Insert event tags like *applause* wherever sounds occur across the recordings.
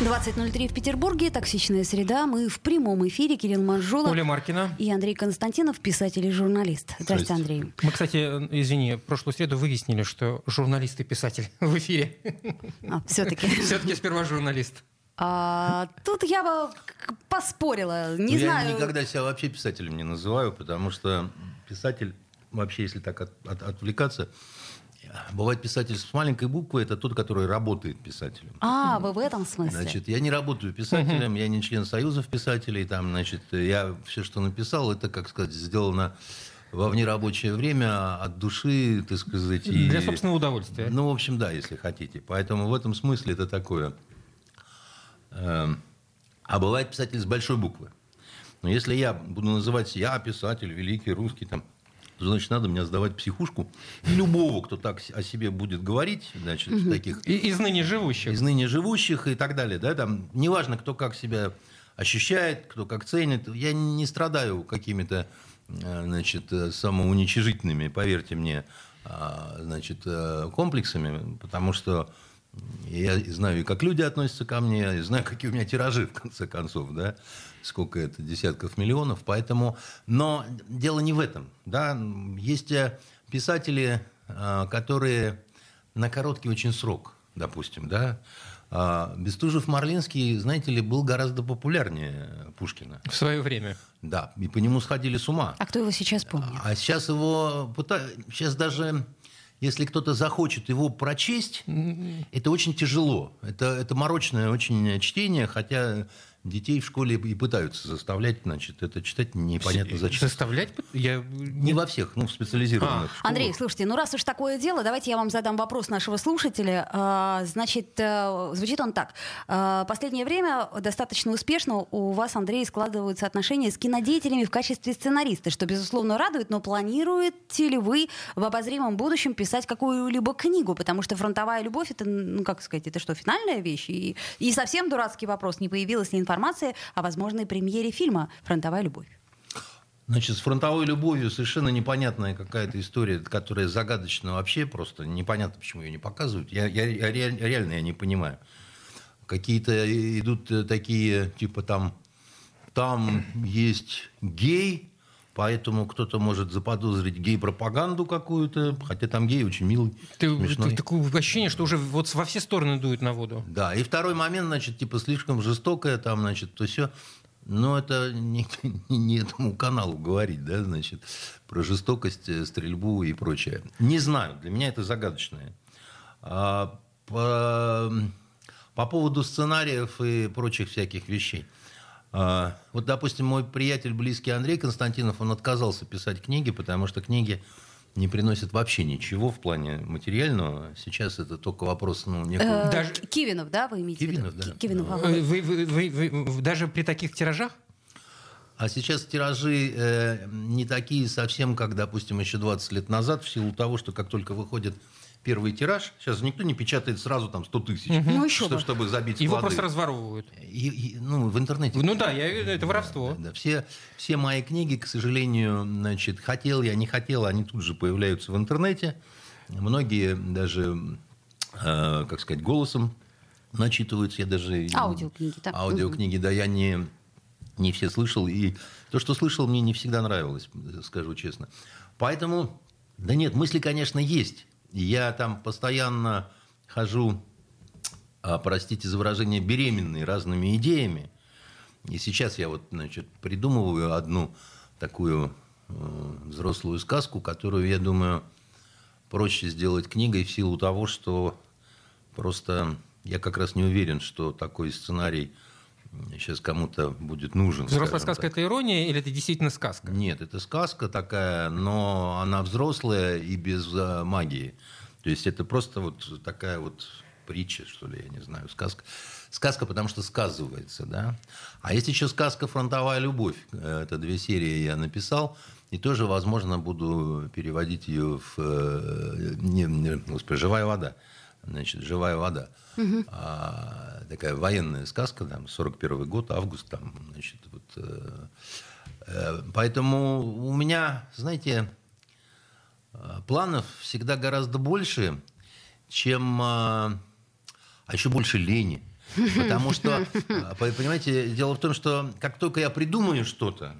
20.03 в Петербурге, токсичная среда. Мы в прямом эфире. Кирилл Манжула. Оля Маркина. И Андрей Константинов, писатель и журналист. Здравствуйте, Андрей. Мы, кстати, извини, прошлую среду выяснили, что журналист и писатель *laughs* в эфире. А, все-таки. *laughs* Все-таки сперва журналист. А, тут я бы поспорила. Не Ну, знаю. Я никогда себя вообще писателем не называю, потому что писатель, вообще, если так от- от- отвлекаться, бывает писатель с маленькой буквы, это тот, который работает писателем. А, вы в этом смысле? Значит, я не работаю писателем, я не член союзов писателей, там, значит, я все, что написал, это, как сказать, сделано во внерабочее время, от души, так сказать. и- Для собственного удовольствия. Ну, в общем, да, если хотите. Поэтому в этом смысле это такое. Эм, А бывает писатель с большой буквы. Но если я буду называть «я писатель, великий русский», там, значит, надо мне сдавать в психушку. И любого, кто так о себе будет говорить, значит, в таких И- из ныне живущих. из ныне живущих и так далее. Да? Там, неважно, кто как себя ощущает, кто как ценит. Я не страдаю какими-то э, значит, э, самоуничижительными, поверьте мне, а, значит, э, комплексами, потому что я знаю, и как люди относятся ко мне, и знаю, какие у меня тиражи, в конце концов, да, сколько это, десятков миллионов, поэтому, но дело не в этом, да, есть э, писатели, э, которые на короткий очень срок, допустим, да, а Бестужев-Марлинский, знаете ли, был гораздо популярнее Пушкина, В свое время. да, и по нему сходили с ума. А кто его сейчас помнит? А сейчас его сейчас даже если кто-то захочет его прочесть, это очень тяжело. Это, это морочное очень чтение, хотя детей в школе и пытаются заставлять, значит, это читать непонятно зачем. Заставлять? Я... Не во всех, ну, в специализированных школах. Андрей, слушайте, ну раз уж такое дело, давайте я вам задам вопрос нашего слушателя. А, Значит, э, звучит он так. А, Последнее время достаточно успешно у вас, Андрей, складываются отношения с кинодеятелями в качестве сценариста, что, безусловно, радует, но планируете ли вы в обозримом будущем писать какую-либо книгу? Потому что «Фронтовая любовь» — это, ну, как сказать, это что, финальная вещь? И, и совсем дурацкий вопрос. Не появилась ли информация о возможной премьере фильма «Фронтовая любовь»? Значит, с фронтовой любовью совершенно непонятная какая-то история, которая загадочна вообще, просто непонятно, почему ее не показывают. Я, я- я реаль- реально я не понимаю. Какие-то идут э, такие, типа там, там есть гей, поэтому кто-то может заподозрить гей-пропаганду какую-то, хотя там гей очень милый, Ты, смешной. ты- такое ощущение, что уже вот во все стороны дует на воду. Да, и второй момент, значит, типа слишком жестокое, там, значит, то все. Но это не, не- не этому каналу говорить, да, значит, про жестокость, э, стрельбу и прочее. Не знаю, для меня это загадочное. А, по, по поводу сценариев и прочих всяких вещей. А, вот, допустим, мой приятель, близкий Андрей Константинов, он отказался писать книги, потому что книги не приносят вообще ничего в плане материального. Сейчас это только вопрос, ну, некого... Э, Даже- Кивинов, да, вы имеете в виду? Кивинов, да. Ки- Кивинов. Э, Вы, вы- вы- вы- даже при таких тиражах? А сейчас тиражи э, не такие совсем, как, допустим, еще 20 лет назад, в силу того, что как только выходит первый тираж, сейчас никто не печатает сразу там 100 тысяч, Ну, еще что- бы. чтобы забить Его склады. просто разворовывают. И- и, ну, в интернете. Ну да, я, это воровство. Да, все, все мои книги, к сожалению, значит, хотел я, не хотел, они тут же появляются в интернете. Многие даже, э, как сказать, голосом начитываются. Я даже... Аудиокниги, да. Аудиокниги, да, я не, не все слышал. И то, что слышал, мне не всегда нравилось, скажу честно. Поэтому, да нет, мысли, конечно, есть. Я там постоянно хожу, а, простите за выражение, беременный разными идеями. И сейчас я вот, значит, придумываю одну такую э, взрослую сказку, которую, я думаю, проще сделать книгой в силу того, что просто я как раз не уверен, что такой сценарий сейчас кому-то будет нужен. Взрослая сказка так. это ирония или это действительно сказка? Нет, это сказка такая, но она взрослая и без э, магии. То есть это просто вот такая вот притча, что ли, я не знаю, сказка. Сказка, потому что сказывается, да. А есть еще сказка «Фронтовая любовь». Э, Это две серии я написал. И тоже, возможно, буду переводить ее в э, не, не, господи, живая вода. Значит, живая вода. Угу. А, такая военная сказка, там, 41 год, август, там, значит, вот. Э, э, поэтому у меня, знаете, э, планов всегда гораздо больше, чем, а, а еще больше лени. *laughs* Потому что, э, понимаете, дело в том, что как только я придумаю что-то,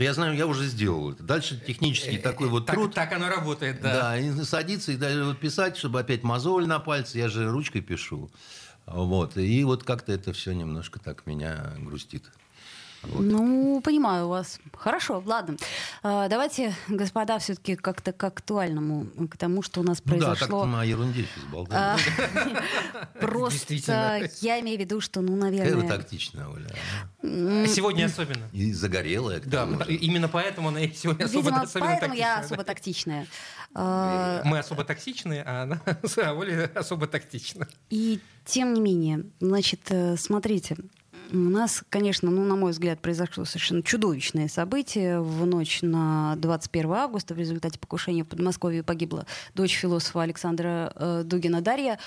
то я знаю, я уже сделал это. Дальше технический э, такой вот так, труд. Так оно работает, да. Да, и садиться и даже вот писать, чтобы опять мозоль на пальце, я же ручкой пишу. Вот. И вот как-то это все немножко так меня грустит. Ну, понимаю вас. Хорошо, ладно. А, давайте, господа, все-таки как-то к актуальному, к тому, что у нас произошло. Ну да, так мы о ерунде сейчас болтаем. А, *laughs* просто я имею в виду, что, ну, наверное... Какая вы тактичная, Оля. А сегодня особенно. И загорелая. Да, именно поэтому она сегодня особо поэтому я особо тактичная. Мы особо токсичны, а она, *laughs* Оля особо тактична. И тем не менее, значит, э, смотрите, у нас, конечно, ну, на мой взгляд, произошло совершенно чудовищное событие. В ночь на 21 августа в результате покушения в Подмосковье погибла дочь философа Александра э, Дугина Дарья.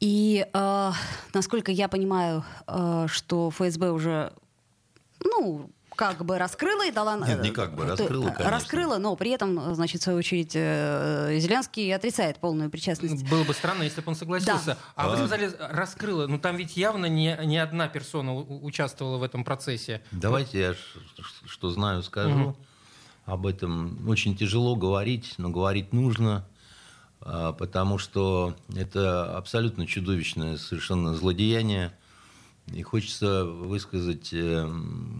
И, э, насколько я понимаю, э, что ФСБ уже ну, как бы раскрыла и дала... Нет, не как бы, э, раскрыла, конечно. Раскрыла, но при этом, значит, в свою очередь, э, Зеленский отрицает полную причастность. Было бы странно, если бы он согласился. Да. А, а вы сказали, раскрыла. Ну, там ведь явно не, не одна персона участвовала в этом процессе. Давайте я что знаю скажу. Угу. Об этом очень тяжело говорить, но говорить нужно а, потому что это абсолютно чудовищное совершенно злодеяние – и хочется высказать э,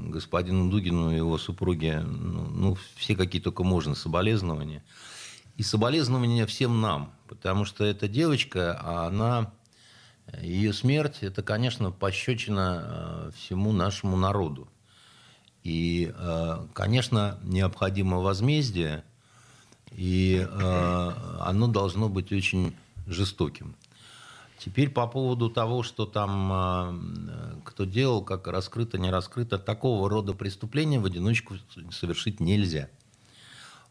господину Дугину и его супруге ну, ну, все какие только можно соболезнования. И соболезнования всем нам, потому что эта девочка, а она, ее смерть, это, конечно, пощечина э, всему нашему народу. И, э, конечно, необходимо возмездие, и оно должно быть очень жестоким. Теперь по поводу того, что там а, кто делал, как раскрыто, не раскрыто, такого рода преступления в одиночку совершить нельзя.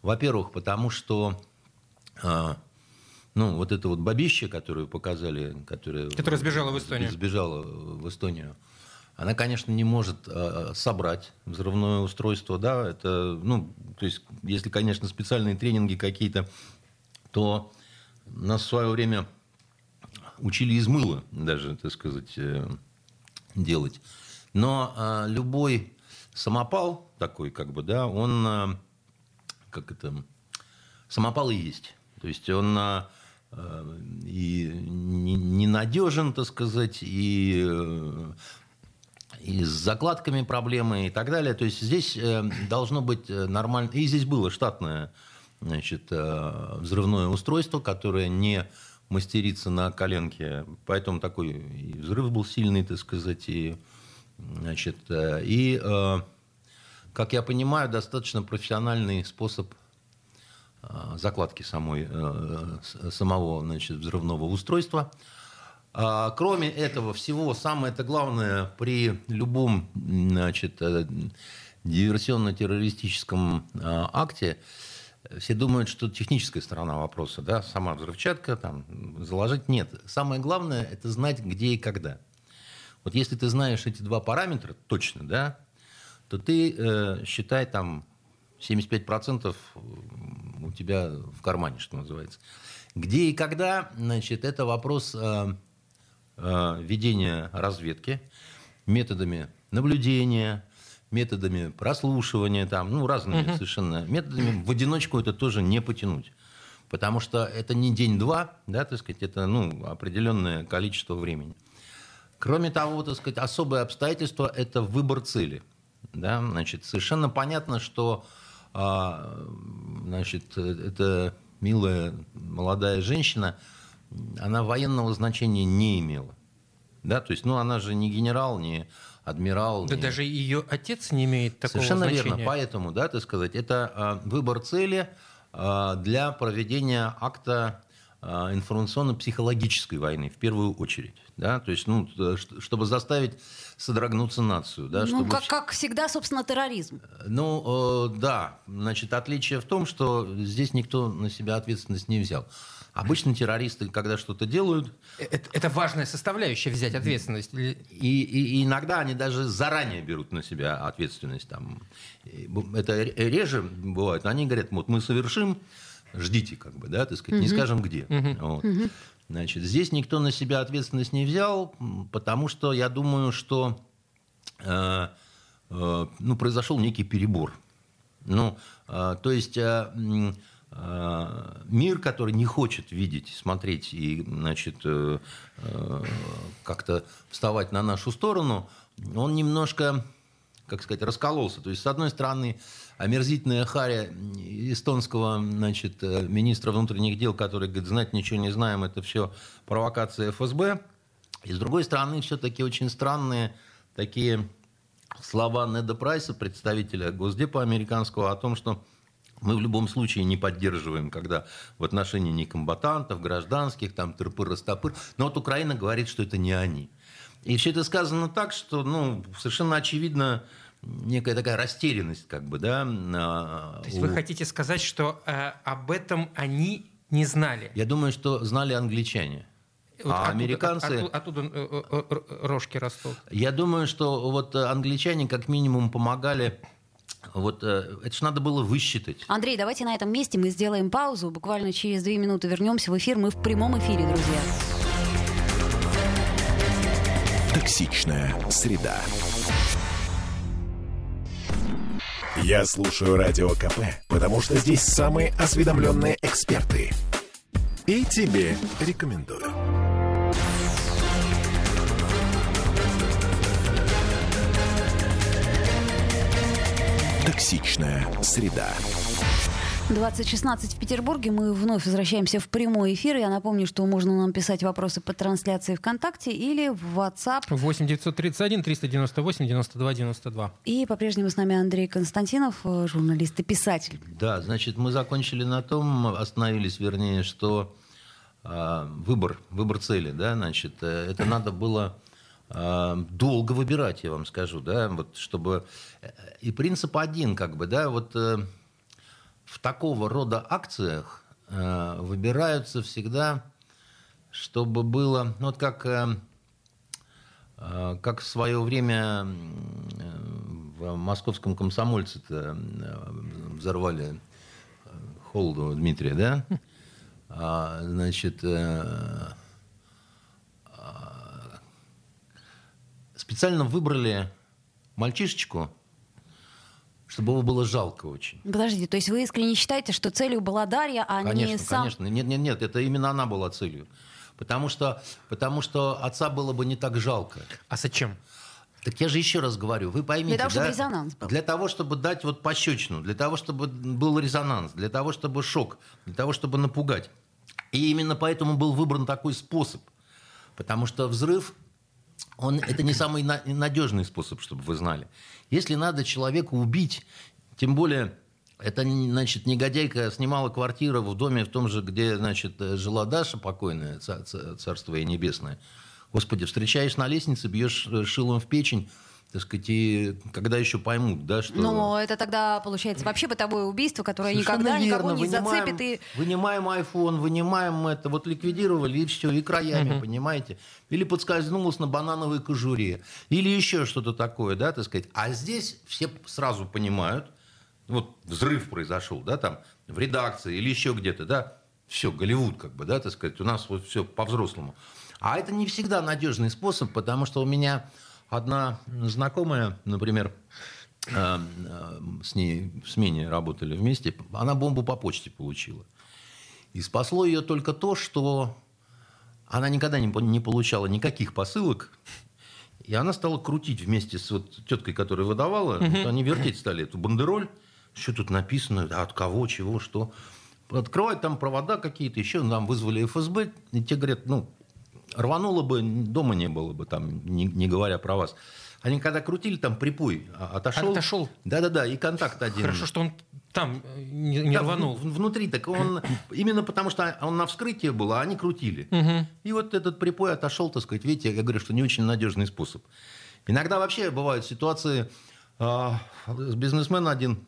Во-первых, потому что а, ну, вот это вот бабище, которую показали, которая, которая сбежала в Эстонию. Сбежала в Эстонию. Она, конечно, не может э, собрать взрывное устройство, да, это, ну, то есть, если, конечно, специальные тренинги какие-то, то нас в свое время учили из мыла даже, так сказать, э, делать. Но а, любой самопал такой, как бы, да, он, а, как это, самопал и есть. То есть он а, и ненадежен, так сказать, и, э, и с закладками проблемы и так далее. То есть здесь э, должно быть нормально. И здесь было штатное значит, взрывное устройство, которое не мастериться на коленке. Поэтому такой и взрыв был сильный, так сказать. И, значит, э, и э, как я понимаю, достаточно профессиональный способ э, закладки самой, самого значит, взрывного устройства. А, кроме этого всего, самое это главное при любом значит, диверсионно-террористическом акте – все думают, что техническая сторона вопроса, да, сама взрывчатка, там, заложить нет. Самое главное – это знать, где и когда. Вот если ты знаешь эти два параметра точно, да, то ты э, считай там 75% у тебя в кармане, что называется. Где и когда, значит, это вопрос э, э, ведения разведки методами наблюдения, методами прослушивания, там, ну, разными угу. совершенно методами. В одиночку это тоже не потянуть. Потому что это не день-два, да, так сказать, это ну, определенное количество времени. Кроме того, так сказать, особое обстоятельство – это выбор цели. Да? Значит, совершенно понятно, что а, значит, эта милая молодая женщина, она военного значения не имела. Да? То есть, ну, она же не генерал, не адмирал. Да не... даже ее отец не имеет такого Совершенно значения. верно. Поэтому, да, так сказать, это а, выбор цели а, для проведения акта а, информационно-психологической войны в первую очередь. Да? То есть, ну, чтобы заставить содрогнуться нацию. Да? Ну, чтобы... как, как всегда, собственно, терроризм. Ну, э, да. Значит, отличие в том, что здесь никто на себя ответственность не взял. Обычно террористы, когда что-то делают... Это, это важная составляющая взять ответственность. И, и, и иногда они даже заранее берут на себя ответственность. Там. Это реже бывает. Но они говорят, вот мы совершим, ждите, как бы, да, так сказать, не скажем где. Вот. Значит, здесь никто на себя ответственность не взял, потому что я думаю, что э, э, ну, произошел некий перебор. Ну, э, то есть... Э, мир, который не хочет видеть, смотреть и значит, э, э, как-то вставать на нашу сторону, он немножко, как сказать, раскололся. То есть, с одной стороны, омерзительная харя эстонского значит, министра внутренних дел, который говорит, знать ничего не знаем, это все провокация ФСБ. И с другой стороны, все-таки очень странные такие слова Неда Прайса, представителя Госдепа американского, о том, что мы в любом случае не поддерживаем, когда в отношении некомбатантов, гражданских, там, тырпыр-растопыр. Но вот Украина говорит, что это не они. И все это сказано так, что ну, совершенно очевидно некая такая растерянность, как бы, да. То есть у... вы хотите сказать, что э, об этом они не знали? Я думаю, что знали англичане. Вот а оттуда, американцы... Оттуда, оттуда э, э, рожки растут. Я думаю, что вот англичане как минимум помогали вот э, это же надо было высчитать. Андрей, давайте на этом месте мы сделаем паузу. Буквально через две минуты вернемся в эфир. Мы в прямом эфире, друзья. Токсичная среда. Я слушаю радио КП, потому что здесь самые осведомленные эксперты. И тебе рекомендую. Токсичная среда. 2016 в Петербурге. Мы вновь возвращаемся в прямой эфир. Я напомню, что можно нам писать вопросы по трансляции ВКонтакте или в WhatsApp. 8 931 398 92 92. И по-прежнему с нами Андрей Константинов, э, журналист и писатель. Да, значит, мы закончили на том, остановились, вернее, что э, выбор, выбор цели, да, значит, э, это надо было долго выбирать, я вам скажу, да, вот чтобы... И принцип один, как бы, да, вот э, в такого рода акциях э, выбираются всегда, чтобы было, ну, вот как, э, как в свое время в московском комсомольце-то взорвали Холодова Дмитрия, да, а, значит, специально выбрали мальчишечку, чтобы его было жалко очень. Подождите, то есть вы искренне считаете, что целью была Дарья, а конечно, не сам... Конечно, нет, нет, нет, это именно она была целью. Потому что, потому что отца было бы не так жалко. А зачем? Так я же еще раз говорю, вы поймите, для того, чтобы да? резонанс был. Для того, чтобы дать вот пощечину, для того, чтобы был резонанс, для того, чтобы шок, для того, чтобы напугать. И именно поэтому был выбран такой способ. Потому что взрыв он, это не самый надежный способ, чтобы вы знали. Если надо человека убить, тем более это, значит, негодяйка снимала квартиру в доме в том же, где, значит, жила Даша покойная, царство ей небесное. Господи, встречаешь на лестнице, бьешь шилом в печень, так сказать, и когда еще поймут, да, что... Ну, это тогда, получается, вообще бытовое убийство, которое Совершенно никогда верно. никого не вынимаем, зацепит. И... Вынимаем iPhone, вынимаем это, вот ликвидировали, и все, и краями, uh-huh. понимаете? Или подскользнулось на банановой кожуре, или еще что-то такое, да, так сказать. А здесь все сразу понимают, вот взрыв произошел, да, там, в редакции или еще где-то, да, все, Голливуд, как бы, да, так сказать, у нас вот все по-взрослому. А это не всегда надежный способ, потому что у меня Одна знакомая, например, э, э, с ней в смене работали вместе, она бомбу по почте получила. И спасло ее только то, что она никогда не, не получала никаких посылок, и она стала крутить вместе с вот теткой, которая выдавала, угу. вот они вертеть стали эту бандероль, что тут написано, от кого, чего, что. Открывают там провода какие-то, еще нам вызвали ФСБ, и те говорят, ну, рвануло бы, дома не было бы, там, не, не говоря про вас. они когда крутили, там припой а, отошел. Отошел. Да-да-да, и контакт один. Хорошо, что он там э, не, не там, рванул. Внутри, так он *clears throat* именно потому что он на вскрытии был, а они крутили. Угу. И вот этот припой отошел, так сказать, видите, я говорю, что не очень надежный способ. Иногда вообще бывают ситуации, э, бизнесмен один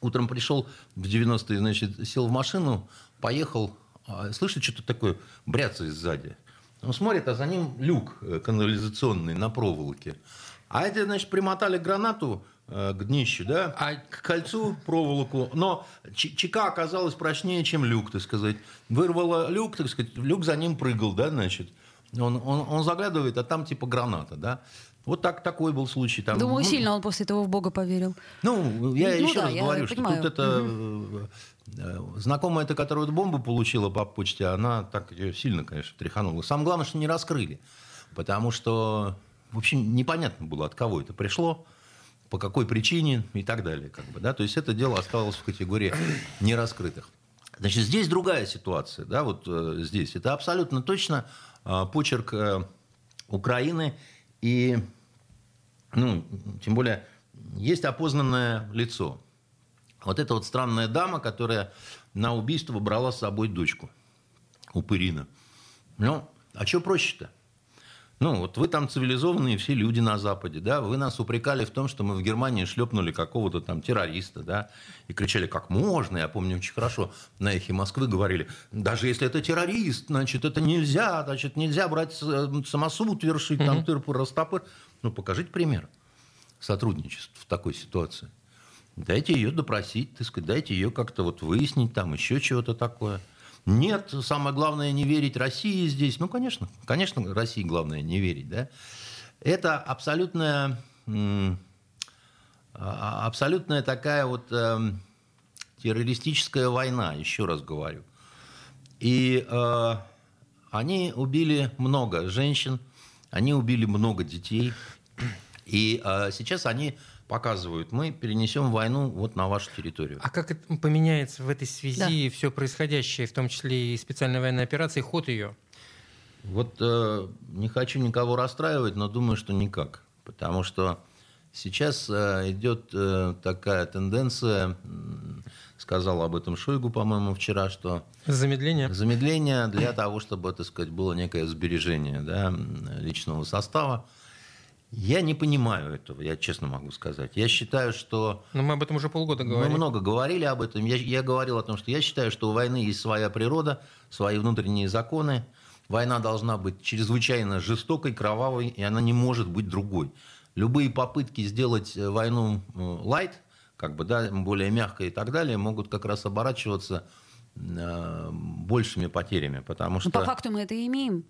утром пришел в 90-е, значит, сел в машину, поехал, э, слышит что-то такое, бряцает сзади. Он смотрит, а за ним люк э, канализационный на проволоке. А эти, значит, примотали гранату э, к днищу, да, а к кольцу проволоку. Но чека оказалась прочнее, чем люк, так сказать. Вырвала люк, так сказать, люк за ним прыгал, да, значит. Он, он, он заглядывает, а там типа граната, да. Вот так, такой был случай. Там, Думаю, ну, сильно он после этого в Бога поверил. Ну, я ну, еще да, раз я говорю, что понимаю. тут это... Угу. Знакомая эта, которая эту бомбу получила по почте, она так ее сильно, конечно, тряханула. Самое главное, что не раскрыли. Потому что, в общем, непонятно было, от кого это пришло, по какой причине и так далее. Как бы, да? То есть это дело осталось в категории нераскрытых. Значит, здесь другая ситуация. Да, вот э, здесь. Это абсолютно точно э, почерк э, Украины и, ну, тем более, есть опознанное лицо. Вот эта вот странная дама, которая на убийство брала с собой дочку Упырина. Ну, а что проще-то? Ну, вот вы там цивилизованные все люди на Западе, да, вы нас упрекали в том, что мы в Германии шлепнули какого-то там террориста, да, и кричали, как можно, я помню очень хорошо, на эхе Москвы говорили, даже если это террорист, значит, это нельзя, значит, нельзя брать э, самосуд, вершить, там, тырпу, растопыр. Ну, покажите пример сотрудничества в такой ситуации. Дайте ее допросить, так сказать, дайте ее как-то вот выяснить, там еще чего-то такое. Нет, самое главное не верить России здесь. Ну, конечно, конечно, России главное не верить, да. Это абсолютная, а, абсолютная такая вот э, террористическая война, еще раз говорю. И э, они убили много женщин, они убили много детей. И э, сейчас они показывают, мы перенесем войну вот на вашу территорию. А как это поменяется в этой связи да. все происходящее, в том числе и специальная военная операция, ход ее? Вот э, не хочу никого расстраивать, но думаю, что никак. Потому что сейчас э, идет э, такая тенденция, сказал об этом Шойгу, по-моему, вчера, что... Замедление? Замедление для того, чтобы, так сказать, было некое сбережение да, личного состава. Я не понимаю этого, я честно могу сказать. Я считаю, что... Но мы об этом уже полгода говорили. Мы много говорили об этом. Я, я говорил о том, что я считаю, что у войны есть своя природа, свои внутренние законы. Война должна быть чрезвычайно жестокой, кровавой, и она не может быть другой. Любые попытки сделать э, войну лайт, э, как бы, да, более мягкой и так далее, могут как раз оборачиваться э, большими потерями, потому ну, что... Но по факту мы это и имеем.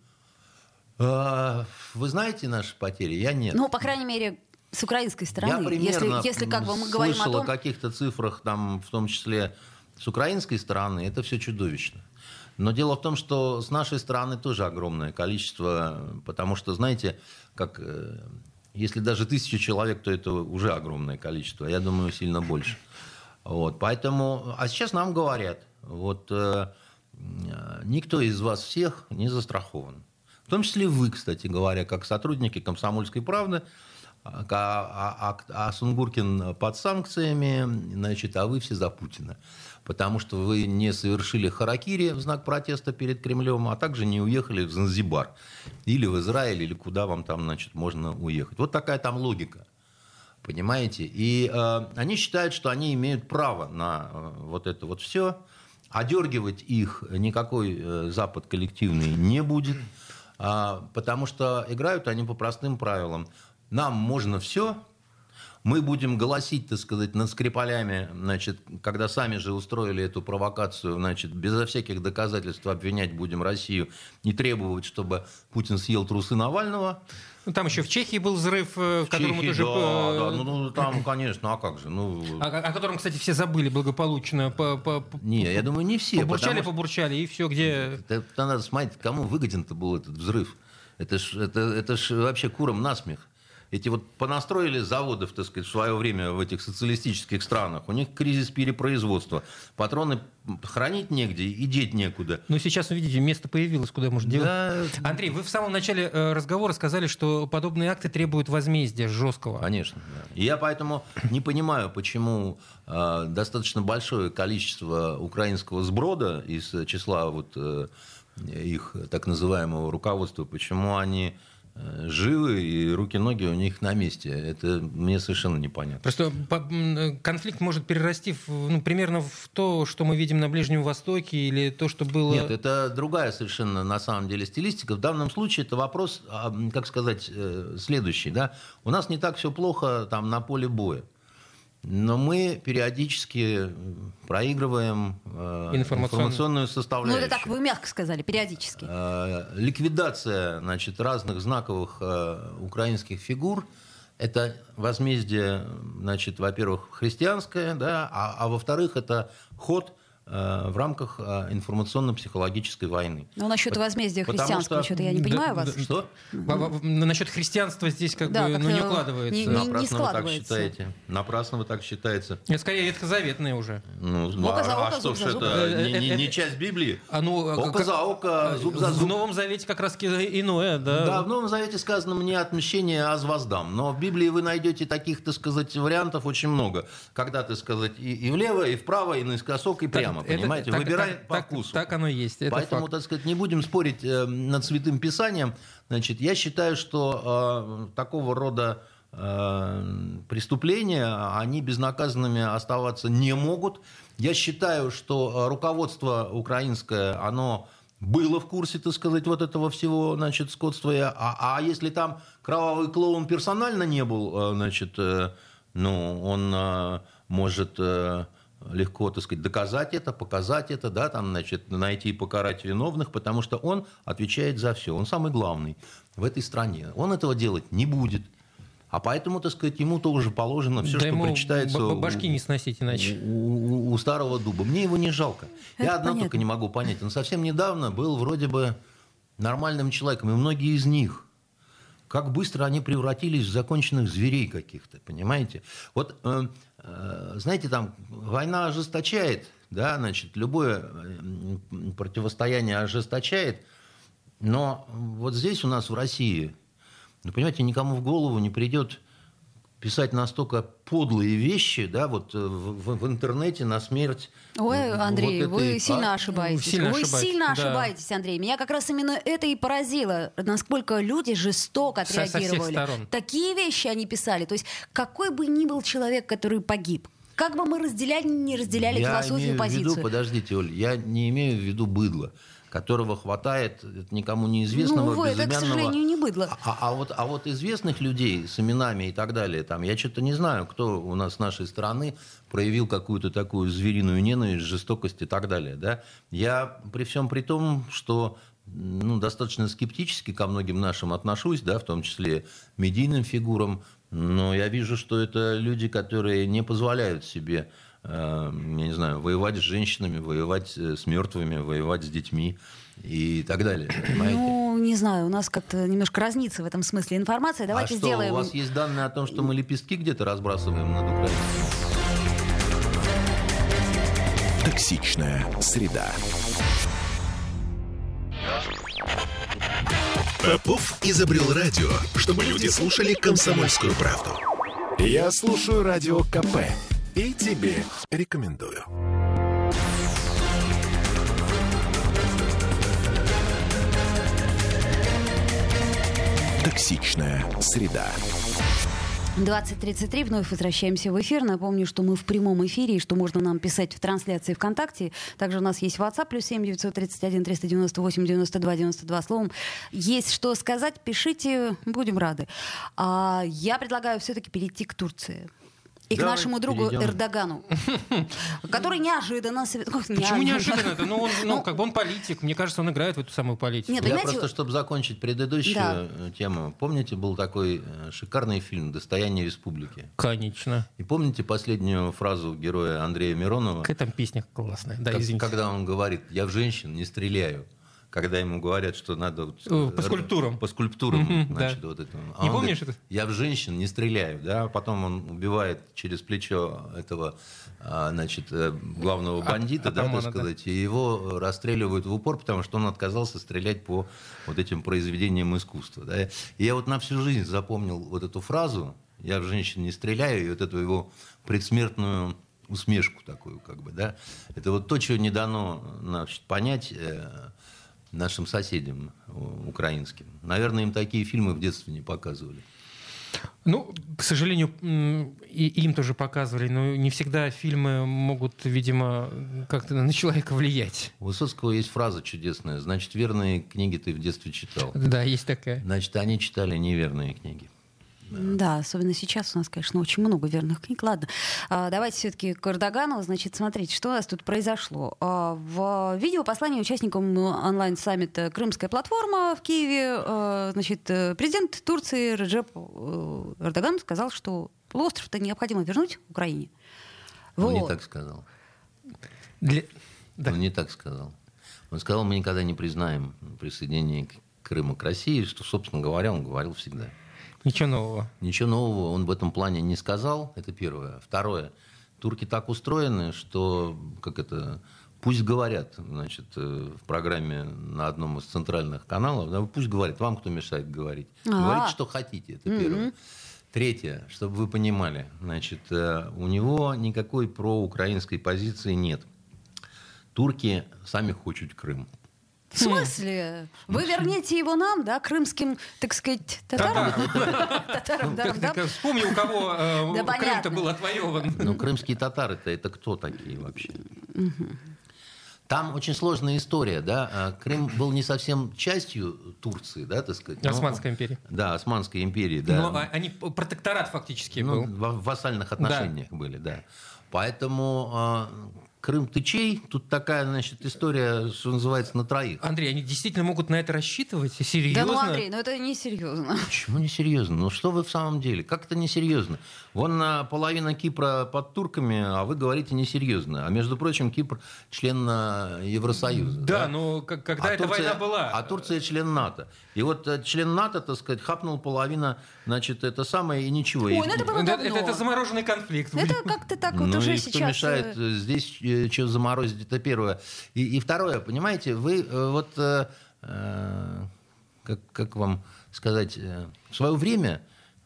А, вы знаете наши потери? Я нет. Ну, по крайней мере, с украинской стороны. Я если, если как бы мы говорим о том... о каких-то цифрах, там, в том числе с украинской стороны, это все чудовищно. Но дело в том, что с нашей стороны тоже огромное количество, потому что, знаете, как э, если даже тысяча человек, то это уже огромное количество. Я думаю, сильно больше. Вот, поэтому, а сейчас нам говорят, вот э, никто из вас всех не застрахован. В том числе вы, кстати говоря, как сотрудники «Комсомольской правды», а, а, а, а Сунгуркин под санкциями, значит, а вы все за Путина. Потому что вы не совершили харакири в знак протеста перед Кремлем, а также не уехали в Занзибар. Или в Израиль, или куда вам там, значит, можно уехать. Вот такая там логика. Понимаете? И э, они считают, что они имеют право на э, вот это вот все. Одергивать их никакой э, Запад коллективный не будет. А, потому что играют они по простым правилам. Нам можно все, мы будем голосить, так сказать, над Скрипалями, значит, когда сами же устроили эту провокацию, значит, безо всяких доказательств обвинять будем Россию и требовать, чтобы Путин съел трусы Навального. Ну, там еще в Чехии был взрыв, э, в, в котором Чехии, тоже... Да, да, ну, ну, там, конечно, а как же? Ну... О, о котором, кстати, все забыли благополучно. По, по, не, я думаю, не все. Побурчали, побурчали, и все, где... Это надо смотреть, кому выгоден-то был этот взрыв. Это ж, это, это ж вообще куром насмех. Эти вот понастроили заводов, так сказать, в свое время в этих социалистических странах. У них кризис перепроизводства. Патроны хранить негде и деть некуда. Но сейчас, видите, место появилось, куда можно делать. Да. Андрей, вы в самом начале э, разговора сказали, что подобные акты требуют возмездия жесткого. Конечно. Да. я поэтому не понимаю, почему э, достаточно большое количество украинского сброда из числа вот, э, их так называемого руководства, почему они Э, живы, и руки-ноги у них на месте. Это мне совершенно непонятно. Просто конфликт может перерасти в, ну, примерно в то, что мы видим на Ближнем Востоке, или то, что было... Нет, это другая совершенно на самом деле стилистика. В данном случае это вопрос, а, как сказать, э, следующий. Да? У нас не так все плохо там на поле боя. Но мы периодически проигрываем э, информационную составляющую. Ну, это так вы мягко сказали, периодически. Э, ликвидация значит, разных знаковых э, украинских фигур – это возмездие, значит, во-первых, христианское, да, а, а во-вторых, это ход в рамках э, информационно-психологической войны. Ну, насчет возмездия христианского, что-то я не понимаю да, вас. Что? Насчет христианства здесь как да, бы ну, не укладывается. Не, не, Напрасно не складывается. вы так считаете. Напрасно вы так считаете. Это скорее ветхозаветное уже. Ну, око а, за око, а что ж это, не, не, не часть Библии? А, ну, око как, за око, зуб за зуб. В Новом Завете как раз иное, да? Да, в Новом Завете сказано «мне отмщение, аз воздам». Но в Библии вы найдете таких, так сказать, вариантов очень много. Когда, так сказать, и, и влево, и вправо, и наискосок, и прямо это, понимаете? Так, Выбирай так, по так, вкусу. Так оно есть. Это Поэтому, факт. так сказать, не будем спорить э, над Святым Писанием. Значит, я считаю, что э, такого рода э, преступления, они безнаказанными оставаться не могут. Я считаю, что руководство украинское, оно было в курсе, так сказать, вот этого всего, значит, скотства. А, а если там кровавый клоун персонально не был, э, значит, э, ну, он э, может легко, так сказать, доказать это, показать это, да, там, значит, найти и покарать виновных, потому что он отвечает за все. Он самый главный в этой стране. Он этого делать не будет. А поэтому, так сказать, ему тоже положено все, да что причитается башки не сносить иначе. У, у, у старого дуба. Мне его не жалко. Это Я одно понятно. только не могу понять. Он совсем недавно был вроде бы нормальным человеком, и многие из них – как быстро они превратились в законченных зверей каких-то, понимаете? Вот, э, э, знаете, там война ожесточает, да, значит, любое э, противостояние ожесточает, но вот здесь у нас в России, ну, понимаете, никому в голову не придет писать настолько подлые вещи, да, вот э, в, в интернете на смерть. Ой, Андрей, вот вы сильно ошибаетесь. Сильно вы ошибаетесь. сильно да. ошибаетесь, Андрей. Меня как раз именно это и поразило, насколько люди жестоко отреагировали. Со, со Такие вещи они писали. То есть какой бы ни был человек, который погиб, как бы мы разделяли, не разделяли я философию, имею позицию. В виду, подождите, Оль, я не имею в виду быдло которого хватает никому неизвестного, ну, вот, безымянного. Это, к сожалению, не быдло. А, а, вот, а вот известных людей с именами и так далее, там, я что-то не знаю, кто у нас с нашей стороны проявил какую-то такую звериную ненависть, жестокость и так далее. Да? Я при всем при том, что ну, достаточно скептически ко многим нашим отношусь, да, в том числе медийным фигурам, но я вижу, что это люди, которые не позволяют себе я не знаю, воевать с женщинами, воевать э, с мертвыми, воевать с детьми и так далее. Понимаете? Ну, не знаю, у нас как-то немножко разнится в этом смысле информация. Давайте а что, сделаем... у вас есть данные о том, что мы лепестки где-то разбрасываем над Украиной? Токсичная среда. Попов изобрел радио, чтобы люди слушали комсомольскую правду. Я слушаю радио КП и тебе рекомендую. Токсичная среда. 20.33, вновь возвращаемся в эфир. Напомню, что мы в прямом эфире, и что можно нам писать в трансляции ВКонтакте. Также у нас есть WhatsApp, плюс 7 931 398 92 92. Словом, есть что сказать, пишите, будем рады. А я предлагаю все-таки перейти к Турции и Давай к нашему другу перейдем. Эрдогану, *laughs* который неожиданно... Почему неожиданно? Ну, он, ну, ну, как бы он политик. Мне кажется, он играет в эту самую политику. Нет, Я просто, чтобы закончить предыдущую да. Э, тему. Помните, был такой э, шикарный фильм «Достояние республики»? Конечно. И помните последнюю фразу героя Андрея Миронова? Какая там песня классная. Да, как, Когда он говорит, я в женщин не стреляю. Когда ему говорят, что надо... Вот, по скульптурам. По скульптурам, mm-hmm, значит, да. вот это. А не помнишь говорит, это? Я в женщин не стреляю, да, потом он убивает через плечо этого, а, значит, э, главного бандита, а, да, так сказать, да. и его расстреливают в упор, потому что он отказался стрелять по вот этим произведениям искусства, да. И я вот на всю жизнь запомнил вот эту фразу, я в женщин не стреляю, и вот эту его предсмертную усмешку такую, как бы, да. Это вот то, чего не дано значит, понять э, нашим соседям украинским. Наверное, им такие фильмы в детстве не показывали. Ну, к сожалению, и им тоже показывали, но не всегда фильмы могут, видимо, как-то на человека влиять. У Высоцкого есть фраза чудесная. Значит, верные книги ты в детстве читал. Да, есть такая. Значит, они читали неверные книги. Да, особенно сейчас у нас, конечно, очень много верных книг. Ладно, а, давайте все-таки к Эрдогану. Значит, смотрите, что у нас тут произошло. А, в видео послании участникам онлайн-саммита «Крымская платформа» в Киеве а, значит, э, президент Турции Реджеп э, Эрдоган сказал, что полуостров-то необходимо вернуть Украине. Он вот. не так сказал. Для... Да. Он не так сказал. Он сказал, мы никогда не признаем присоединение Крыма к России, что, собственно говоря, он говорил всегда. Ничего нового. Ничего нового он в этом плане не сказал. Это первое. Второе. Турки так устроены, что как это пусть говорят, значит, э, в программе на одном из центральных каналов, да, пусть говорят, вам кто мешает говорить. А-а-а. Говорите, что хотите, это первое. Mm-hmm. Третье, чтобы вы понимали, значит, э, у него никакой проукраинской позиции нет. Турки сами хотят Крым. В смысле? Вы вернете его нам, да, крымским, так сказать, татарам? Татарам, *laughs* да. Вспомни, у кого э, Крым-то был отвоеван. Ну, крымские татары-то это кто такие вообще? Там очень сложная история, да. А Крым был не совсем частью Турции, да, так сказать. Османской империи. Да, Османской империи, да. Но они протекторат фактически ну, был. В вассальных отношениях да. были, да. Поэтому а, Крым ты чей? Тут такая, значит, история, что называется, на троих. Андрей, они действительно могут на это рассчитывать? Серьезно? Да ну, Андрей, ну это не серьезно. Почему не серьезно? Ну что вы в самом деле? Как это не серьезно? Вон половина Кипра под турками, а вы говорите несерьезно. А между прочим, Кипр член э, Евросоюза. Да, да? но когда а эта Турция, война была? А Турция член НАТО. И вот э, член НАТО, так сказать, хапнул половина, значит, это самое и ничего. Ой, ну это было давно. Это, это замороженный конфликт. Это как-то так вот ну уже и сейчас... кто мешает э, здесь что заморозить, это первое. И, и второе, понимаете, вы вот... Э, как, как вам сказать, в свое время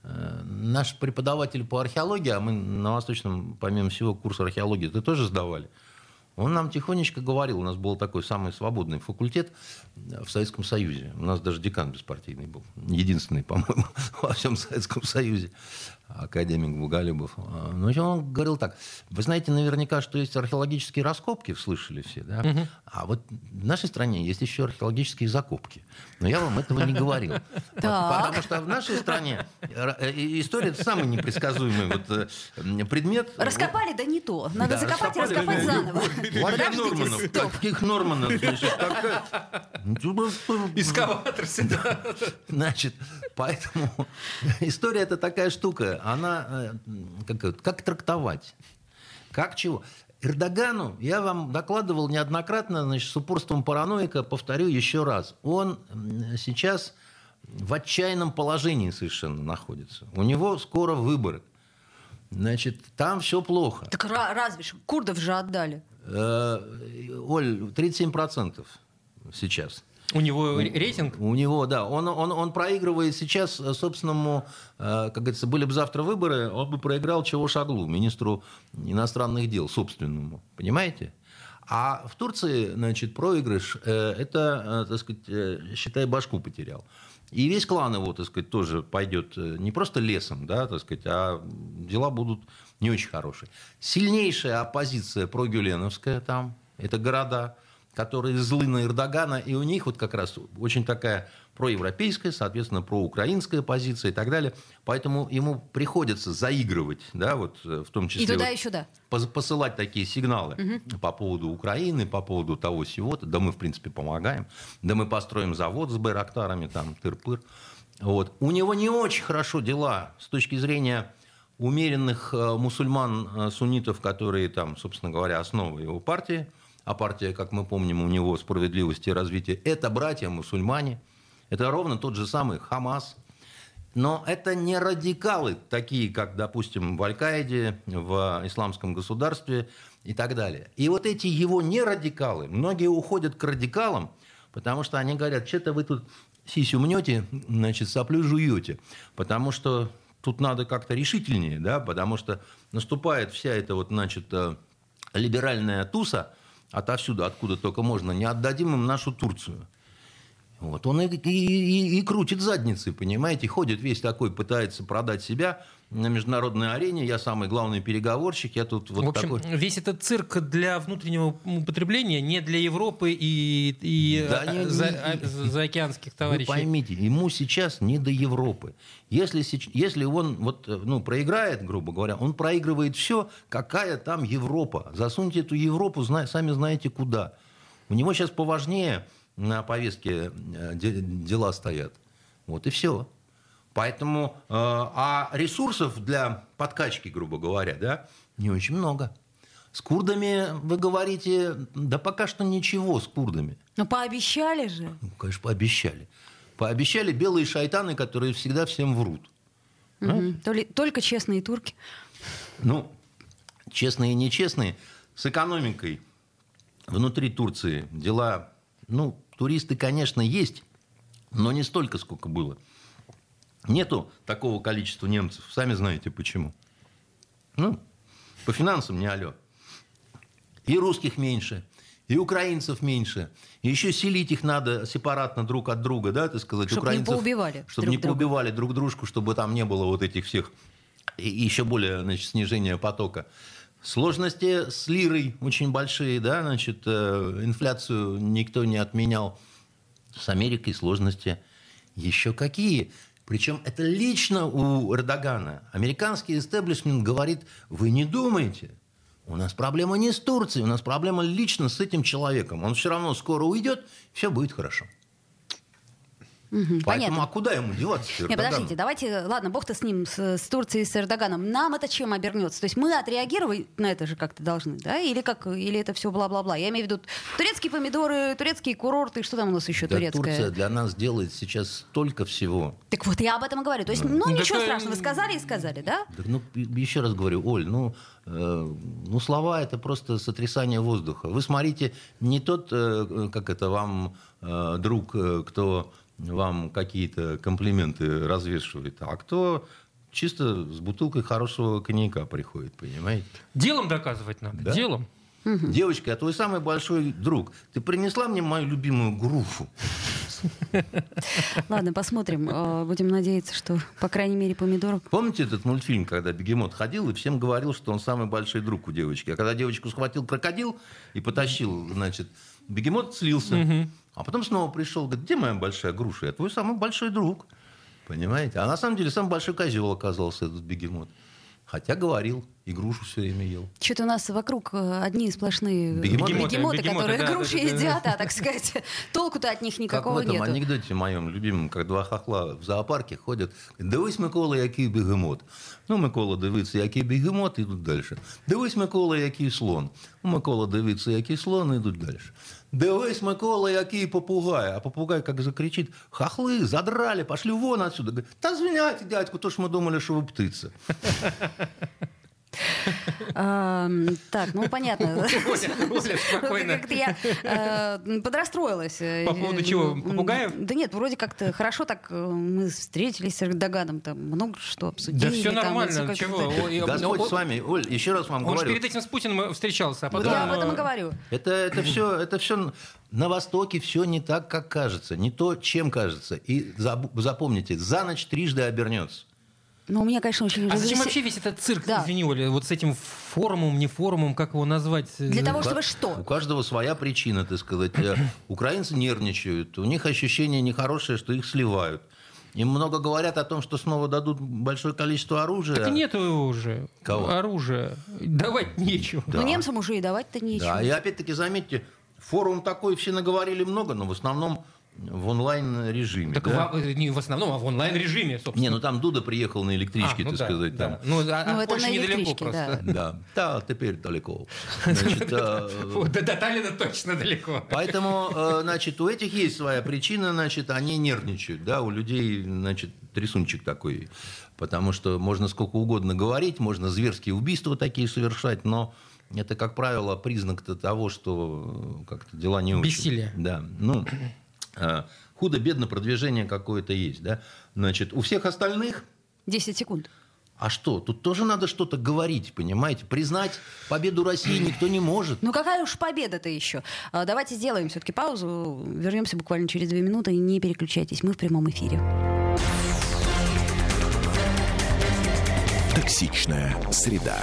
Э, наш преподаватель по археологии, а мы на Восточном, помимо всего, курс археологии это тоже сдавали, он нам тихонечко говорил, у нас был такой самый свободный факультет в Советском Союзе. У нас даже декан беспартийный был. Единственный, *laughs* по-моему, во всем Советском Союзе академик Бугалюбов. А, ну, он говорил так. Вы знаете наверняка, что есть археологические раскопки, слышали все, да? Угу. А вот в нашей стране есть еще археологические закопки. Но я вам этого не говорил. Потому что в нашей стране э, история это самый непредсказуемый вот э, предмет. Раскопали, да не то. Надо закопать и раскопать заново. Владимир Норманов. Каких Норманов? Эскаватор. Значит, поэтому история это такая штука она э, как, как трактовать? Как чего? Эрдогану, я вам докладывал неоднократно, значит, с упорством параноика, повторю еще раз, он сейчас в отчаянном положении совершенно находится. У него скоро выборы. Значит, там все плохо. Так разве ж, курдов же отдали. Э, Оль, 37% сейчас. У него рейтинг? У него, да. Он, он, он проигрывает сейчас собственному, э, как говорится, были бы завтра выборы, он бы проиграл чего Шаглу, министру иностранных дел, собственному. Понимаете? А в Турции, значит, проигрыш, э, это, э, так сказать, считай, башку потерял. И весь клан его, так сказать, тоже пойдет не просто лесом, да, так сказать, а дела будут не очень хорошие. Сильнейшая оппозиция прогюленовская там, это города, которые злы на Эрдогана, и у них вот как раз очень такая проевропейская, соответственно, проукраинская позиция и так далее. Поэтому ему приходится заигрывать, да, вот э, в том числе... И туда, вот, и сюда. Посылать такие сигналы угу. по поводу Украины, по поводу того сего-то. Да мы, в принципе, помогаем. Да мы построим завод с байрактарами, там, тыр-пыр. Вот. У него не очень хорошо дела с точки зрения умеренных э, мусульман-суннитов, э, которые там, собственно говоря, основа его партии – а партия, как мы помним, у него справедливости и развития, это братья-мусульмане, это ровно тот же самый Хамас. Но это не радикалы, такие как, допустим, в Аль-Каиде, в исламском государстве и так далее. И вот эти его не радикалы, многие уходят к радикалам, потому что они говорят, что-то вы тут сисю мнете, значит, соплю жуете. Потому что тут надо как-то решительнее, да, потому что наступает вся эта вот, значит, э, либеральная туса отовсюду, откуда только можно, не отдадим им нашу Турцию. Вот. Он и, и, и, и крутит задницы, понимаете, ходит весь такой, пытается продать себя на международной арене. Я самый главный переговорщик, я тут вот В общем, такой... весь этот цирк для внутреннего употребления, не для Европы и, и Да, а, не- за, не- а, заокеанских Вы товарищей. поймите, ему сейчас не до Европы. Если, если он вот, э, ну, проиграет, грубо говоря, он проигрывает все, какая там Европа. Засуньте эту Европу, зна- сами знаете куда. У него сейчас поважнее на повестке э, де- дела стоят. Вот и все. Поэтому, э, а ресурсов для подкачки, грубо говоря, да, не очень много. С курдами, вы говорите, да пока что ничего с курдами. Ну, пообещали же. Ну, конечно, пообещали. Пообещали белые шайтаны, которые всегда всем врут. Мгм. То ли- Только честные турки. Ну, честные и нечестные. С экономикой внутри Турции дела, ну, туристы, конечно, есть, но не столько, сколько было. Нету такого количества немцев. Сами знаете почему. Ну, по финансам не алё. И русских меньше, и украинцев меньше. И еще селить их надо сепаратно друг от друга, да, так сказать. Чтоб не поубивали Чтобы друг не друга. поубивали друг дружку, чтобы там не было вот этих всех и еще более значит, снижения потока. Сложности с лирой очень большие, да, значит, э, инфляцию никто не отменял. С Америкой сложности еще какие. Причем это лично у Эрдогана. Американский истеблишмент говорит, вы не думайте, у нас проблема не с Турцией, у нас проблема лично с этим человеком. Он все равно скоро уйдет, все будет хорошо. Мгм, Поэтому, Понятно. а куда ему деваться? Не, подождите, давайте, ладно, бог-то с ним, с, с Турцией, с Эрдоганом. Нам это чем обернется? То есть мы отреагировать на это же как-то должны, да? Или как, или это все бла-бла-бла? Я имею в виду турецкие помидоры, турецкие курорты, что там у нас еще Да, турецкое? Турция для нас делает сейчас столько всего. Так вот, я об этом и говорю. То есть, ну, Ну, ничего так, страшного, сказали и сказали, да? Так, ну, еще раз говорю, Оль, ну, э, ну, слова это просто сотрясание воздуха. Вы смотрите, не тот, э, как это вам э, друг, э, кто вам какие-то комплименты развешивает, а кто чисто с бутылкой хорошего коньяка приходит, понимаете? Делом доказывать надо, Да. делом. Девочка, а твой самый большой друг, ты принесла мне мою любимую груфу? Ладно, посмотрим. Э, Будем надеяться, что, по крайней мере, помидоров Помните этот мультфильм, когда бегемот ходил и всем говорил, что он самый большой друг у девочки? А когда девочку схватил крокодил и потащил, значит, бегемот слился. А потом снова пришел, говорит, где моя большая груша? Я твой самый большой друг. Понимаете? А на самом деле самый большой козел оказался этот бегемот. Хотя говорил, и грушу все время ел. Что-то у нас вокруг э, одни сплошные Бегемоты. бегемоты, Бегемоты, которые да, да, груши да, да. едят, а, так сказать, *laughs* толку-то от них никакого как в этом нету. анекдоте моем любимом, как два хохла в зоопарке ходят. Дивись, Микола, який бегемот. Ну, Микола дивиться, який бегемот, ідуть далі. Дивись, Микола, який слон. Ну, Микола дивиться, який слон, ідуть далі. Дивись, Микола, який попугай. А попугай как закричит, хохлы, задрали, пошли вон отсюда. Говорит, да извиняйте, дядьку, то ж мы думали, что вы птица. А, Так, ну понятно. Оля, я э, подрастроилась. По поводу чего? Попугаев? Да нет, вроде как-то хорошо так э, мы встретились с Эрдоганом, там много что обсудили. Да все нормально, чего? Господь о- с вами. Оль, еще раз вам Он же говорю. перед этим с Путиным встречался, а потом... Я об этом и говорю. Это, это все, это все на Востоке все не так, как кажется, не то, чем кажется. И запомните, за ночь трижды обернется. Ну, у меня, конечно, очень... А зачем разресе- вообще весь этот цирк, Да. извини, Оля, вот с этим форумом, не форумом, как его назвать? Для того, чтобы что? У каждого своя причина, так сказать. Э, *coughs* Украинцы нервничают, у них ощущение нехорошее, что их сливают. Им много говорят о том, что снова дадут большое количество оружия. Так нету его уже. Кого? Оружия. Давать нечего. Ну, немцам уже и давать-то нечего. Да, и опять-таки заметьте, форум такой, все наговорили много, но в основном в онлайн-режиме. Так да? в, не в основном, а в онлайн-режиме, собственно. Не, ну там Дуда приехал на электричке, А, ну так да, сказать. да. Там. Ну, а, Ну, от это на недалеко просто. Да, да, теперь далеко. *laughs* Значит, э, до Таллина точно далеко. Поэтому, э, значит, у этих есть своя причина, значит, они нервничают, да, у людей, значит, трясунчик такой, потому что можно сколько угодно говорить, можно зверские убийства такие совершать, но это, как правило, признак того, что э, как-то дела не очень. Бессилие. Да, ну, худо-бедно продвижение какое-то есть, да. Значит, у всех остальных 10 секунд. а что? Тут тоже надо что-то говорить, понимаете? Признать победу России никто не может. Ну какая уж победа-то еще. А, Давайте сделаем все-таки паузу. Вернемся буквально через две минуты. Не переключайтесь, мы в прямом эфире. Токсичная среда.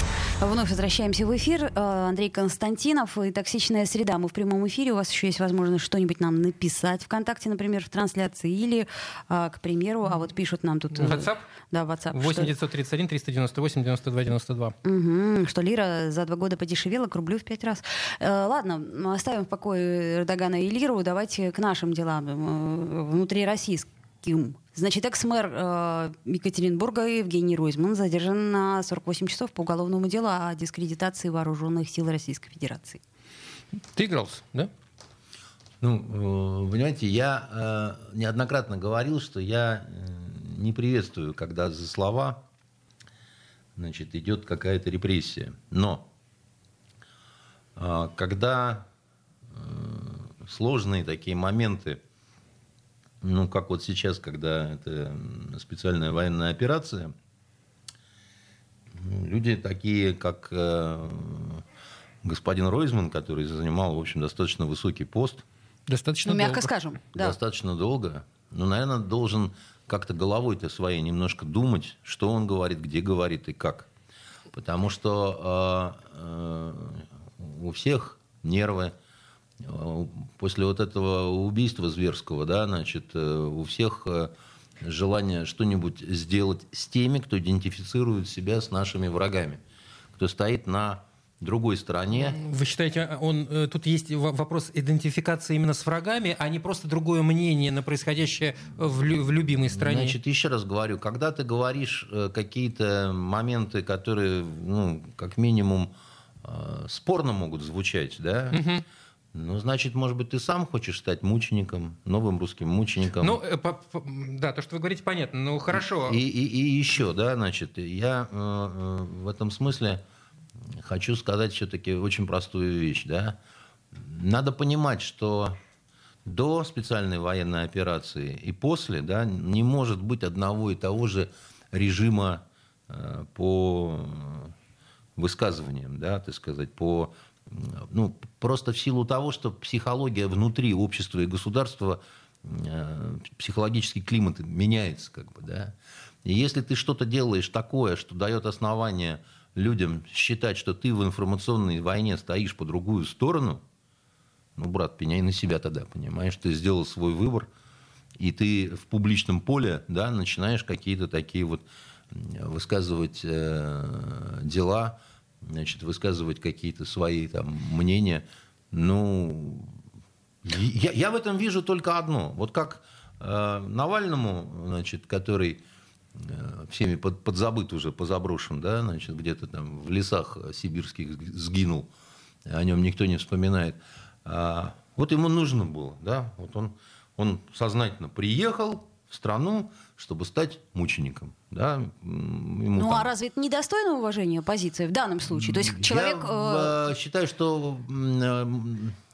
Вновь возвращаемся в эфир. Э, Андрей Константинов и «Токсичная среда». Мы в прямом эфире. У вас еще есть возможность что-нибудь нам написать ВКонтакте, например, в трансляции. Или, а, к примеру, а вот пишут нам тут... э, WhatsApp? Да, WhatsApp. 8 что- 931 398 92 92. Мгм, что лира за два года подешевела к рублю в пять раз. Э, ладно, оставим в покое Эрдогана и лиру. Давайте к нашим делам э, внутрироссийским. Значит, экс-мэр э, Екатеринбурга Евгений Ройзман задержан на 48 часов по уголовному делу о дискредитации вооруженных сил Российской Федерации. Ты игрался, да? Ну, э, понимаете, я э, неоднократно говорил, что я э, не приветствую, когда за слова значит, идет какая-то репрессия. Но э, когда э, сложные такие моменты, ну, как вот сейчас, когда это специальная военная операция, люди такие, как э, господин Ройзман, который занимал, в общем, достаточно высокий пост, Достаточно Ну, мягко долго. скажем. Да. достаточно долго. Ну, наверное, должен как-то головой-то своей немножко думать, что он говорит, где говорит и как. Потому что э, э, у всех нервы. Э, После вот этого убийства зверского, да, значит, э, у всех э, желание что-нибудь сделать с теми, кто идентифицирует себя с нашими врагами, кто стоит на другой стороне. Вы считаете, он, э, тут есть вопрос идентификации именно с врагами, а не просто другое мнение на происходящее в, лю- в любимой стране? Значит, еще раз говорю, когда ты говоришь какие-то моменты, которые, ну, как минимум, спорно могут звучать, да, ну, значит, может быть, ты сам хочешь стать мучеником, новым русским мучеником. ну, э, по- по- да, то, что вы говорите, понятно. Ну, хорошо. И, и, и еще, да, значит, я э, э, в этом смысле хочу сказать все-таки очень простую вещь, да. Надо понимать, что до специальной военной операции и после, да, не может быть одного и того же режима э, по высказываниям, да, так сказать, по ну, просто в силу того, что психология внутри общества и государства, э, психологический климат меняется, как бы, да. И если ты что-то делаешь такое, что дает основание людям считать, что ты в информационной войне стоишь по другую сторону, ну, брат, пеняй на себя тогда, понимаешь? Ты сделал свой выбор, и ты в публичном поле, да, начинаешь какие-то такие вот высказывать э, дела, значит, высказывать какие-то свои там мнения. Ну, я, я в этом вижу только одно. Вот как э, Навальному, значит, который э, всеми под, подзабыт уже, позаброшен, да, значит, где-то там в лесах сибирских сгинул, о нем никто не вспоминает. А, вот ему нужно было, да, вот он, он сознательно приехал в страну, чтобы стать мучеником, да. Ему Ну там- а разве это недостойно уважения позиции в данном случае? То есть человек... э, Я э, считаю, что э,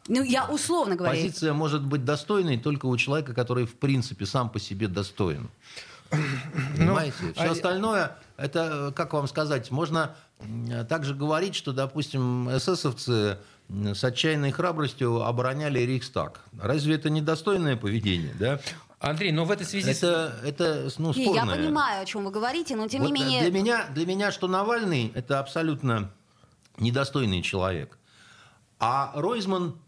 ну я условно говоря... позиция может быть достойной только у человека, который в принципе сам по себе достоин. Понимаете? Все а- остальное, это, э, как вам сказать, можно также говорить, что, допустим, эсэсовцы с отчаянной храбростью обороняли Рейхстаг. Разве это недостойное поведение, да? Андрей, но в этой связи... Это, это ну, спорное. я понимаю, о чем вы говорите, но тем Вот, не э, менее... Для меня, для меня, что Навальный это абсолютно недостойный человек. А Ройзман,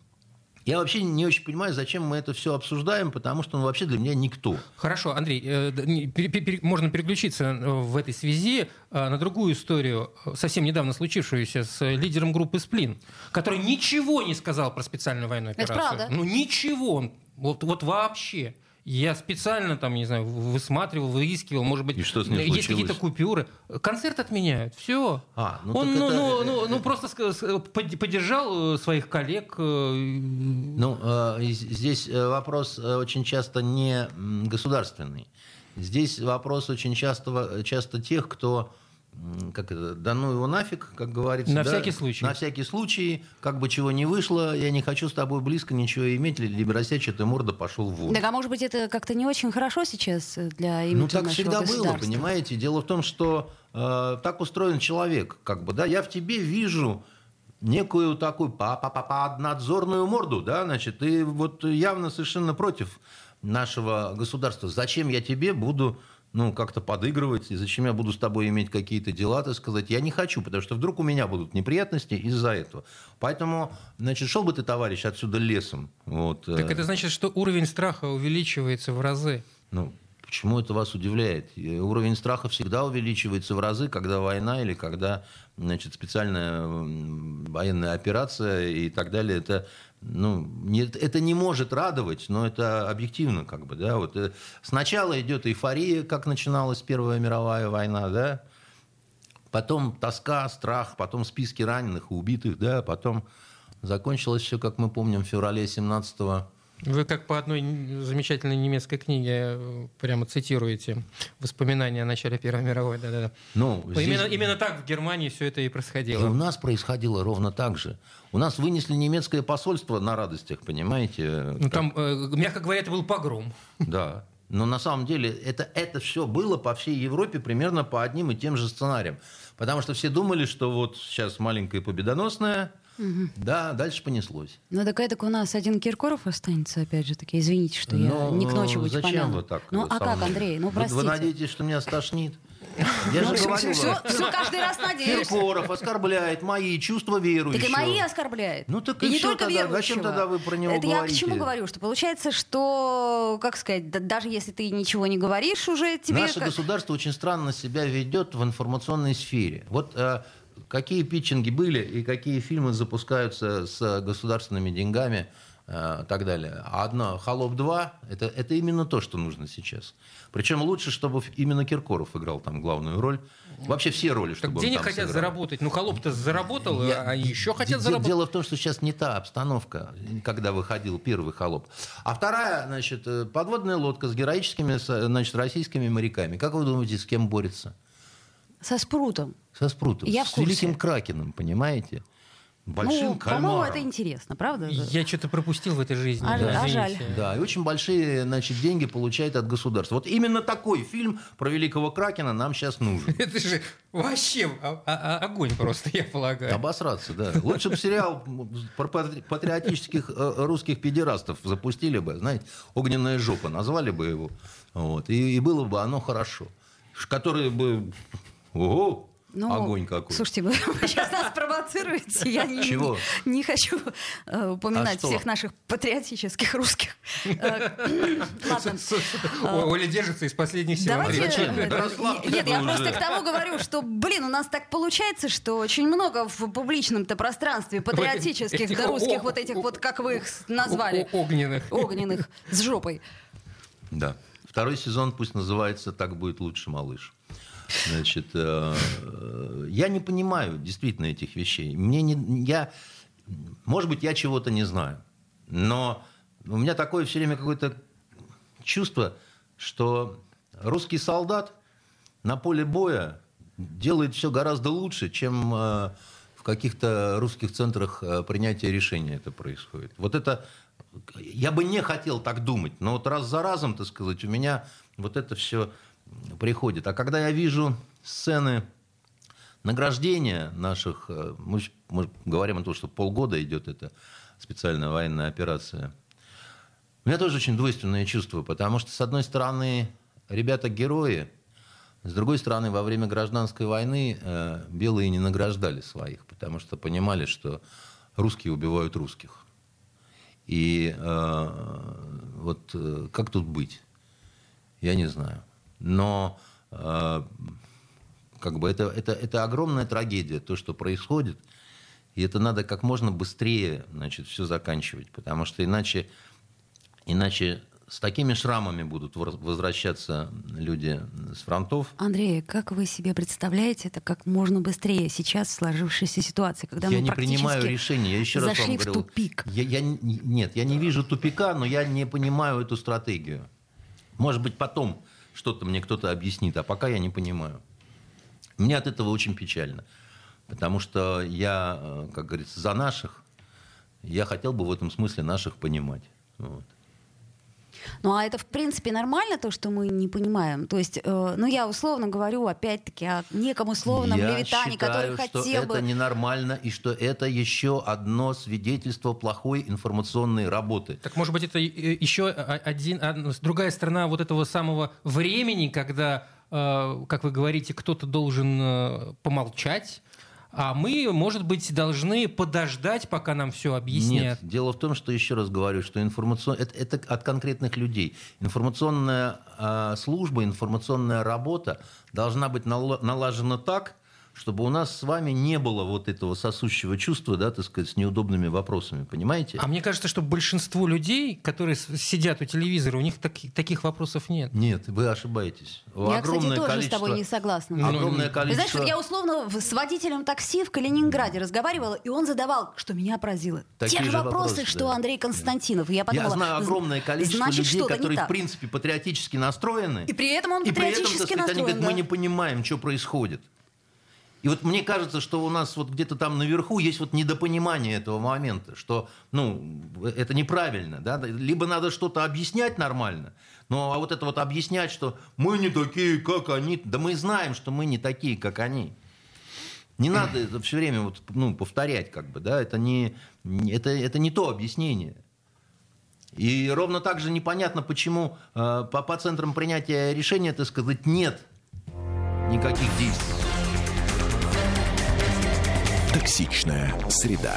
я вообще не очень понимаю, зачем мы это все обсуждаем, потому что он вообще для меня никто. Хорошо, Андрей, э, можно переключиться э, в этой связи на другую историю, совсем недавно случившуюся с лидером группы «Сплин», который ничего не сказал про специальную военную Это операцию. правда. Ну, ничего. Он- Вот, вот вообще. Я специально там, не знаю, высматривал, выискивал, может быть, И что с ним есть какие-то купюры. Концерт отменяют, все. А, ну Он ну, это- ну, ну, ну, просто ска- с- под- поддержал э, своих коллег. э, Ну, э, здесь э, вопрос э, очень часто не государственный. Здесь вопрос очень часто, часто тех, кто как это, да ну его нафиг, как говорится. На да, всякий случай. На всякий случай, как бы чего не вышло, я не хочу с тобой близко ничего иметь, либеросячья ты морда пошел вон. Так, а может быть, это как-то не очень хорошо сейчас для имиджа Ну так всегда было, понимаете? Дело в том, что э, так устроен человек, как бы, да, я в тебе вижу некую такую па па па па надзорную морду, да, значит, и вот явно совершенно против нашего государства. Зачем я тебе буду ну, как-то подыгрывать, и зачем я буду с тобой иметь какие-то дела, так сказать, я не хочу, потому что вдруг у меня будут неприятности из-за этого. Поэтому, значит, шел бы ты, товарищ, отсюда лесом. Вот, э, Так это значит, что уровень страха увеличивается в разы. ну, почему это вас удивляет? Уровень страха всегда увеличивается в разы, когда война или когда значит, специальная военная операция и так далее. Это, ну, не, это не может радовать, но это объективно. Как бы, да? вот, э, сначала идет эйфория, как начиналась Первая мировая война, да? потом тоска, страх, потом списки раненых и убитых, да? потом закончилось все, как мы помним, в феврале 17 Вы как по одной замечательной немецкой книге э, прямо цитируете воспоминания о начале Первой мировой. Да-да-да. Ну, здесь- Именно, именно так в Германии все это и И у происходило. нас происходило ровно так же. У нас вынесли немецкое посольство на радостях, понимаете? Ну, там, э, мягко говоря, это был погром. Да. Но на самом деле это, это все было по всей Европе примерно по одним и тем же сценариям. Потому что все думали, что вот сейчас маленькая победоносная, да, дальше понеслось. Ну, так это у нас один Киркоров останется, опять же таки. Извините, что я Но, не к ночи быть Зачем помяну. вы так? Ну, а как? Андрей? Ну, Вы- простите. Вы, надеетесь, что меня стошнит? *laughs* Я же говорю все, каждый раз надеешься. Киркоров оскорбляет мои чувства верующего. Так и мои оскорбляет. Ну, так и, и не только тогда. верующего. Зачем тогда вы про него Это я к говорите? чему говорю? Что получается, что, как сказать, да- даже если ты ничего не говоришь уже, тебе... Наше как- государство очень странно себя ведет в информационной сфере. Вот э, какие питчинги были и какие фильмы запускаются с государственными деньгами э, так далее. А одно «Холоп 2» это, это именно то, что нужно сейчас. Причем лучше, чтобы именно Киркоров играл там главную роль. Вообще все роли, Так чтобы он денег там хотят сыграл. заработать. Ну, холоп-то заработал, Я- а еще хотят заработать. Дело в том, что сейчас не та обстановка, когда выходил первый холоп. А вторая, значит, э, подводная лодка с героическими, с, значит, российскими моряками. Как вы думаете, с кем борется? Со спрутом. Со Спрутом. Я с великим Кракеном, понимаете? Большим ну, по-моему, кальмаром. это интересно, правда? Я что-то пропустил в этой жизни. А- да, а извините. жаль. Да, и очень большие значит, деньги получает от государства. Вот именно такой фильм про великого Кракена нам сейчас нужен. *laughs* Это же вообще а- а- а- огонь просто, я полагаю. Обосраться, да. Лучше бы сериал про патри- патриотических э, русских педерастов запустили бы, знаете, «Огненная жопа», назвали бы его. Вот, и, и было бы оно хорошо. Которые бы... Ого! Ну, огонь какой. Слушайте, вы *laughs* сейчас нас провоцируете. Я не, Чего? не хочу э, упоминать А что? всех наших патриотических русских. Э, *laughs* Ладно. Оля держится из последних сил. Расслабьтесь Нет, я просто к тому говорю, что, блин, у нас так получается, что очень много в публичном-то пространстве патриотических, русских, вот этих вот, как вы их назвали, Огненных. огненных, с жопой. Да. Второй сезон пусть называется «Так будет лучше, малыш». Значит, э, я не понимаю действительно этих вещей. Мне не, я, может быть, я чего-то не знаю, но у меня такое все время какое-то чувство, что русский солдат на поле боя делает все гораздо лучше, чем э, в каких-то русских центрах э, принятия решения это происходит. Вот это я бы не хотел так думать, но вот раз за разом, так сказать, у меня вот это все приходит. А когда я вижу сцены награждения наших, э, мы, мы говорим о том, что полгода идет эта специальная военная операция, У меня тоже очень двойственное чувство, потому что, с одной стороны, ребята герои, с другой стороны, во время гражданской войны э, белые не награждали своих, потому что понимали, что русские убивают русских. И э, вот э, как тут быть? Я не знаю. Но э, как бы это, это, это огромная трагедия, то, что происходит. И это надо как можно быстрее значит, все заканчивать, потому что иначе, иначе с такими шрамами будут возвращаться люди с фронтов. Андрей, как вы себе представляете это как можно быстрее сейчас в сложившейся ситуации, когда я мы не принимаю решения. Я еще зашли раз вам в говорил, тупик? Я, я, нет, я не вижу тупика, но я не понимаю эту стратегию. Может быть, потом что-то мне кто-то объяснит, а пока я не понимаю. Мне от этого очень печально. Потому что я, э, как говорится, за наших, я хотел бы в этом смысле наших понимать. Вот. Ну а это в принципе нормально то, что мы не понимаем. То есть, э, ну я условно говорю опять-таки о неком условном Я левитане, считаю, который что хотел это бы. ненормально и что это еще одно свидетельство плохой информационной работы. Так может быть это э, еще один, другая сторона вот этого самого времени, когда, э, как вы говорите, кто-то должен э, помолчать а мы, может быть, должны подождать, пока нам все объяснят. Нет, дело в том, что еще раз говорю, что информацион... это, это от конкретных людей. Информационная э, служба, информационная работа должна быть налажена так, чтобы у нас с вами не было вот этого сосущего чувства, да, так сказать, с неудобными вопросами, понимаете? А мне кажется, что большинство людей, которые сидят у телевизора, у них таки, таких вопросов нет. Нет, вы ошибаетесь. Я, огромное кстати, тоже количество... с тобой не согласна. Ну, огромное количество... Ты знаешь, я условно с водителем такси в Калининграде разговаривала, и он задавал, что меня поразило. Такие Те же вопросы, вопросы что да. Андрей Константинов. Я, подумала, я знаю огромное количество значит, людей, которые в принципе патриотически настроены. И при этом он и патриотически при этом, сказать, настроен. Они говорят, да. мы не понимаем, что происходит. И вот мне кажется, что у нас вот где-то там наверху есть вот недопонимание этого момента, что ну, это неправильно. Да? Либо надо что-то объяснять нормально, ну а вот это вот объяснять, что мы не такие, как они, да мы знаем, что мы не такие, как они. Не надо это все время вот, ну, повторять, как бы, да, это не, это, это не то объяснение. И ровно так же непонятно, почему э, по, по центрам принятия решения, так сказать, нет никаких действий. Токсичная среда.